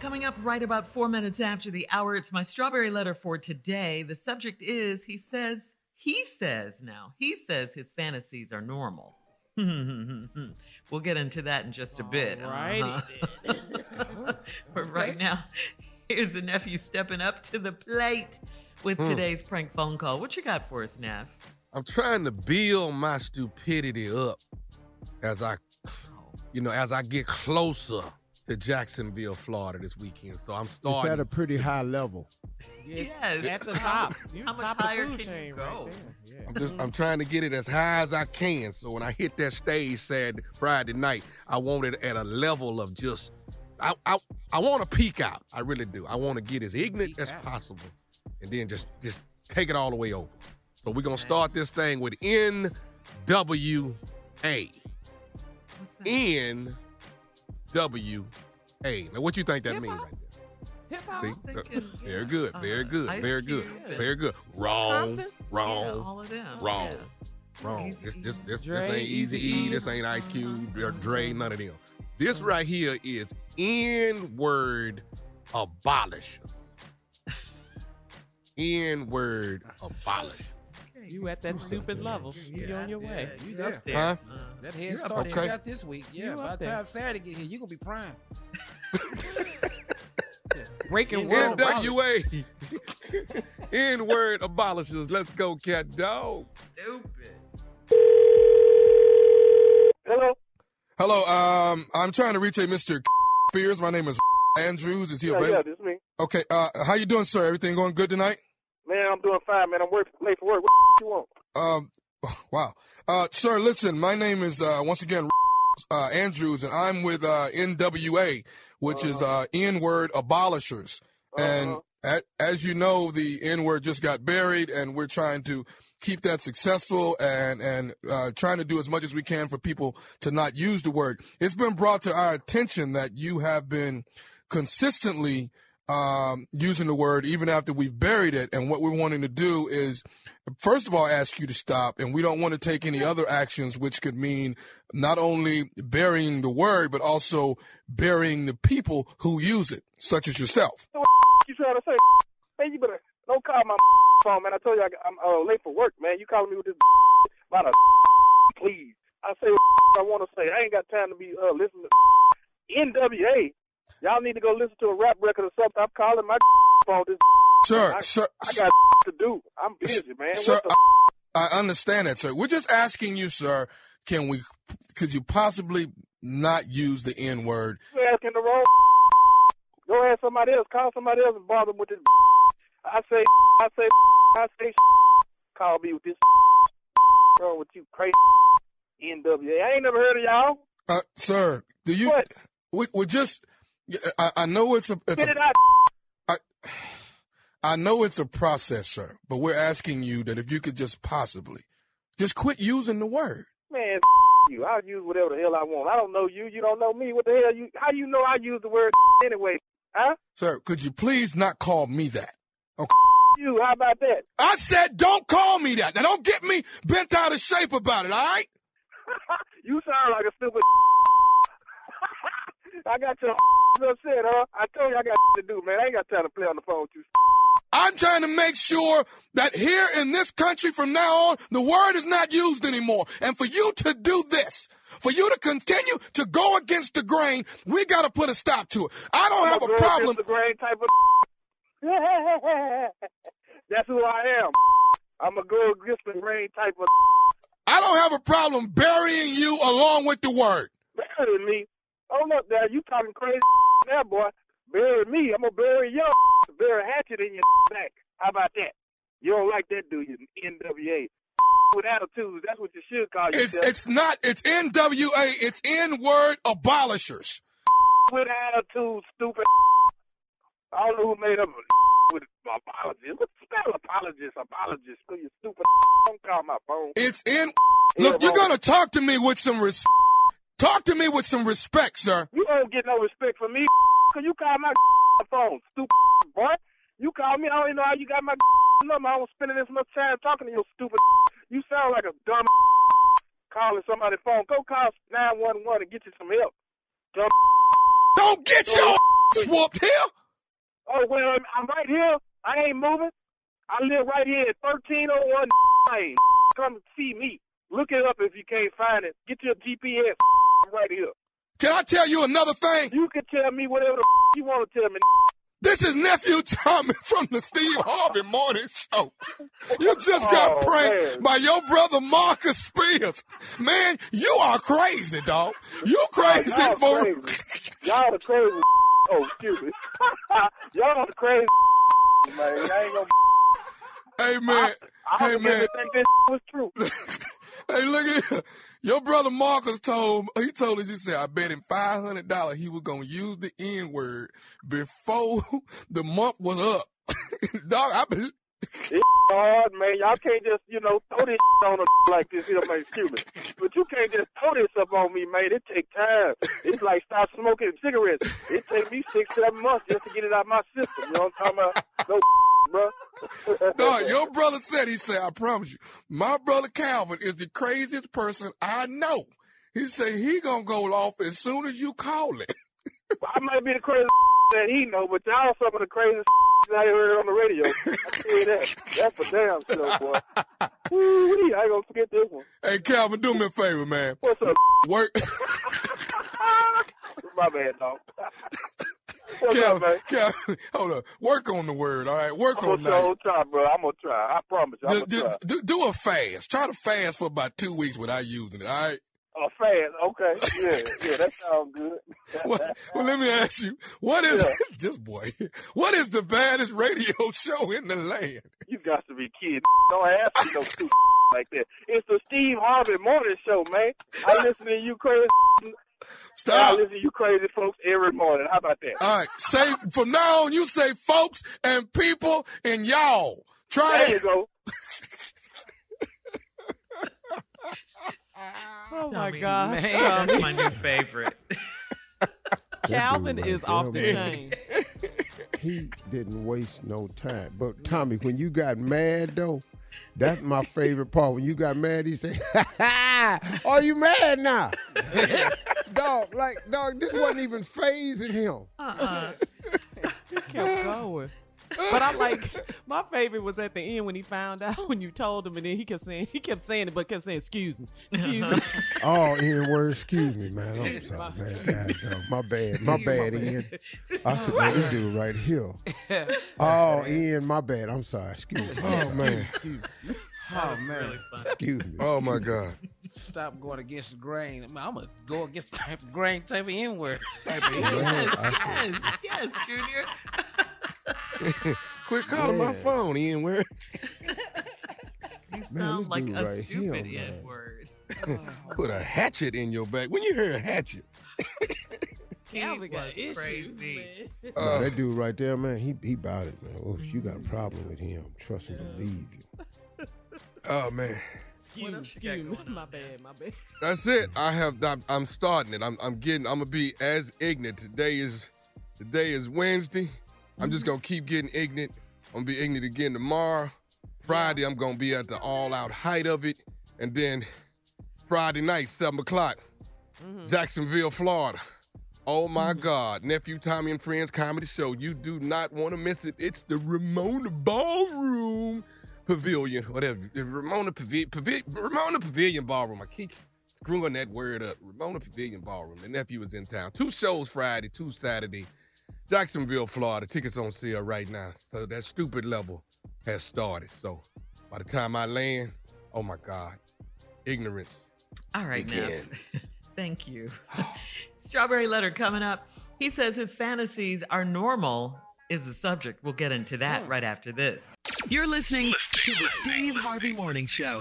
Coming up right about four minutes after the hour, it's my strawberry letter for today. The subject is he says, he says now, he says his fantasies are normal. we'll get into that in just a bit. Alrighty Uh-huh. but right now, here's the nephew stepping up to the plate with Hmm. today's prank phone call. What you got for us, Neff? I'm trying to build my stupidity up as I, you know, as I get closer to Jacksonville, Florida this weekend. So I'm starting. It's at a pretty high level. Yes, Yes. at the top. You How much top of the higher food can you go? right. Yeah. I'm just I'm trying to get it as high as I can. So when I hit that stage Saturday, Friday night, I want it at a level of just I I, I want to peak out. I really do. I want to get as ignorant Peak as out. possible and then just just take it all the way over. So we're gonna start this thing with N W A. N What's that? NWA. Now what you think that means Hip-hop? right Hip hop. See? I'm Uh, thinking, there? Very good, uh, very good, very good, Cube, very good. Wrong, Compton? Yeah, wrong, all of them. wrong. yeah. wrong. Easy This this E. this, this ain't Easy E. This ain't Ice Cube or Dre. None of them. This Uh-huh. right here is N word abolisher. N word abolisher. Okay, You at that stupid level. You Yeah, on your way. yeah, You you're up there. Huh? Uh, That head start there. you got this week, yeah. You By up the there. time Saturday get here, you gonna be prime. Breaking world. NWA. N word abolishers. Let's go, cat dog. Stupid. Hello. Hello. Um, I'm trying to reach a Mr. Spears. My name is Andrews. Is he Yeah, available? yeah, this is me. Okay. Uh, how you doing, sir? Everything going good tonight? Man, I'm doing fine, man. I'm work, late for work. What you want? Um, wow. Uh, sir, listen, my name is, uh, once again, uh, Andrews, and I'm with, uh, NWA, which is, uh, N-word abolishers. And Uh-huh. a as you know, the N-word just got buried, and we're trying to keep that successful and, and, uh, trying to do as much as we can for people to not use the word. It's been brought to our attention that you have been consistently, um, using the word even after we've buried it. And what we're wanting to do is, first of all, ask you to stop. And we don't want to take any other actions, which could mean not only burying the word, but also burying the people who use it, such as yourself. You trying to say? Man, you better don't call my phone, man. I told you I, I'm uh, late for work, man. You calling me with this about a please? I say I want to say. I ain't got time to be uh, listening to NWA. Y'all need to go listen to a rap record or something. I'm calling my phone. This Sir, I, sir, I got to do. I'm busy, man. sir, What the I, I understand that, sir. We're just asking you, sir, can we, could you possibly not use the N word? you asking the wrong? Go ask somebody else. Call somebody else and bother them with this. I say, I say, I say. Call me with this. Wrong with you, crazy NWA? I ain't never heard of y'all. Uh, sir, do you, What? we, we're just, I, I know it's a, it's Get a it out. I, I know it's a process, sir, but we're asking you that if you could just possibly just quit using the word. Man, you. I'll use whatever the hell I want. I don't know you. You don't know me. What the hell you? How you know I use the word anyway? Huh? Sir, could you please not call me that? Okay. You. How about that? I said don't call me that. Now don't get me bent out of shape about it, all right? you sound like a stupid. I got your upset, huh? I told you I got to do, man. I ain't got time to play on the phone with you. I'm trying to make sure that here in this country from now on, the word is not used anymore. And for you to do this, for you to continue to go against the grain, we got to put a stop to it. I don't have I'm a problem. the grain type of. That's who I am. I'm a girl against the grain type of. I don't have a problem burying you along with the word. Bury me. Hold up there. You talking crazy now, boy. Bury me. I'm going to bury your bury a hatchet in your back. How about that? You don't like that, do you? NWA. With attitudes. That's what you should call It's yourself. it's not. It's NWA. It's N word abolishers. with attitude, stupid. I don't know who made up with apologists. What spell apologist? Apologist. Cause you stupid. Don't call my phone. It's in. Look, you're gonna talk to me with some res. Talk to me with some respect, sir. You don't get no respect from me. Cause you call my phone, stupid boy. You call me. I don't even know how you got my number. I don't spending this much time talking to you, stupid. You sound like a dumb calling somebody's phone. Go call 911 and get you some help. Dumb. Don't get your swooped here. Oh well, I'm, I'm right here. I ain't moving. I live right here at 1301 Lane. Come see me. Look it up if you can't find it. Get your GPS right here. Can I tell you another thing? You can tell me whatever the you want to tell me. This is nephew Tommy from the Steve Harvey Morning Show. You just got Oh, pranked man. by your brother Marcus Spears. Man, you are crazy, dog. You crazy Y'all for crazy. Y'all the crazy. Oh, excuse me. Y'all the crazy. Man, I ain't gonna. Hey man, I hey don't man, think this was true. Hey look at. Your brother Marcus told he told us he said I bet him five hundred dollars he was gonna use the N word before the month was up. dog, I. It's hard, man. Y'all can't just, you know, throw this on a like this. You know, man, excuse me. But you can't just throw this up on me, man. It take time. It's like stop smoking cigarettes. It take me six, seven months just to get it out of my system. You know what I'm talking about? No, bro. no, your brother said, he said, I promise you, my brother Calvin is the craziest person I know. He said he gonna go off as soon as you call it. I might be the craziest that he know, but y'all some of the craziest I heard it on the radio. I tell that. That's for damn sure, boy. Woo-wee, I ain't gonna forget this one. Hey Calvin, do me a favor, man. What's up? Work My bad, dog. What's up, Calvin, man? Calvin, hold up. Work on the word, all right? Work I'm on that. try, bro. I'm gonna try. I promise you. I'm Do, gonna do, try. do, do a fast. Try to fast for about two weeks without using it, all right? Oh, fast. Okay. Yeah, yeah, that sounds good. Well, well, let me ask you, what is Yeah. this boy? What is the baddest radio show in the land? you got to be kidding. Don't ask me no stupid like that. It's the Steve Harvey Morning Show, man. I listen to you crazy. Stop. I listen to you crazy folks every morning. How about that? All right, say from now on, you say folks and people and y'all. Try There you go. Oh my Tommy, gosh. That's my new favorite. Calvin is right off the there, man. chain. He didn't waste no time. But Tommy, when you got mad though, that's my favorite part. When you got mad, he said, "Ha ha! Are you mad now?" dog, like dog, this wasn't even phasing him. Uh-uh. kept going. But I'm like my favorite was at the end when he found out when you told him, and then he kept saying he kept saying it, but kept saying excuse me, excuse me. Oh, Ian, word, excuse me, man. I'm sorry, man. God, dog, my bad, my bad, Ian. I said, man, this dude right here. Oh, Ian, my bad. I'm sorry. Excuse me. Oh man. excuse me. Oh man, Really. Excuse me. Oh my God. stop going against the grain. I I'm gonna go against the type of grain type of N word. Man, I said, Yes, yes, Junior. Quit calling my Man. phone, Ian. Where? You sound this like a right stupid man. N word. Put a hatchet in your back. When you hear a hatchet, Calvin got issues, crazy. man. No, uh, that dude right there, man, he he about it, man. Oh, you got a problem with him. Trust and believe you. oh man. Excuse, else excuse me. My bad, my bad. That's it. I have. I'm, I'm starting it. I'm. I'm getting. I'm gonna be as ignorant. Today is. Today is Wednesday. I'm just gonna keep getting ignorant. I'm gonna be ignorant again tomorrow. Friday, I'm gonna be at the all-out height of it, and then Friday night, seven o'clock, mm-hmm. Jacksonville, Florida. Oh my mm-hmm. God, nephew Tommy and Friends comedy show. You do not want to miss it. It's the Ramona Ballroom Pavilion, whatever. The Ramona Pavilion, Ramona Pavilion Ballroom. I keep screwing that word up. Ramona Pavilion Ballroom. The nephew is in town. Two shows Friday, two Saturday. Jacksonville, Florida. Tickets on sale right now. So that stupid level has started. So by the time I land, oh my God, ignorance. All right, now. Thank you. Strawberry letter coming up. He says his fantasies are normal, is the subject. We'll get into that oh. right after this. You're listening to the Steve Harvey Morning Show.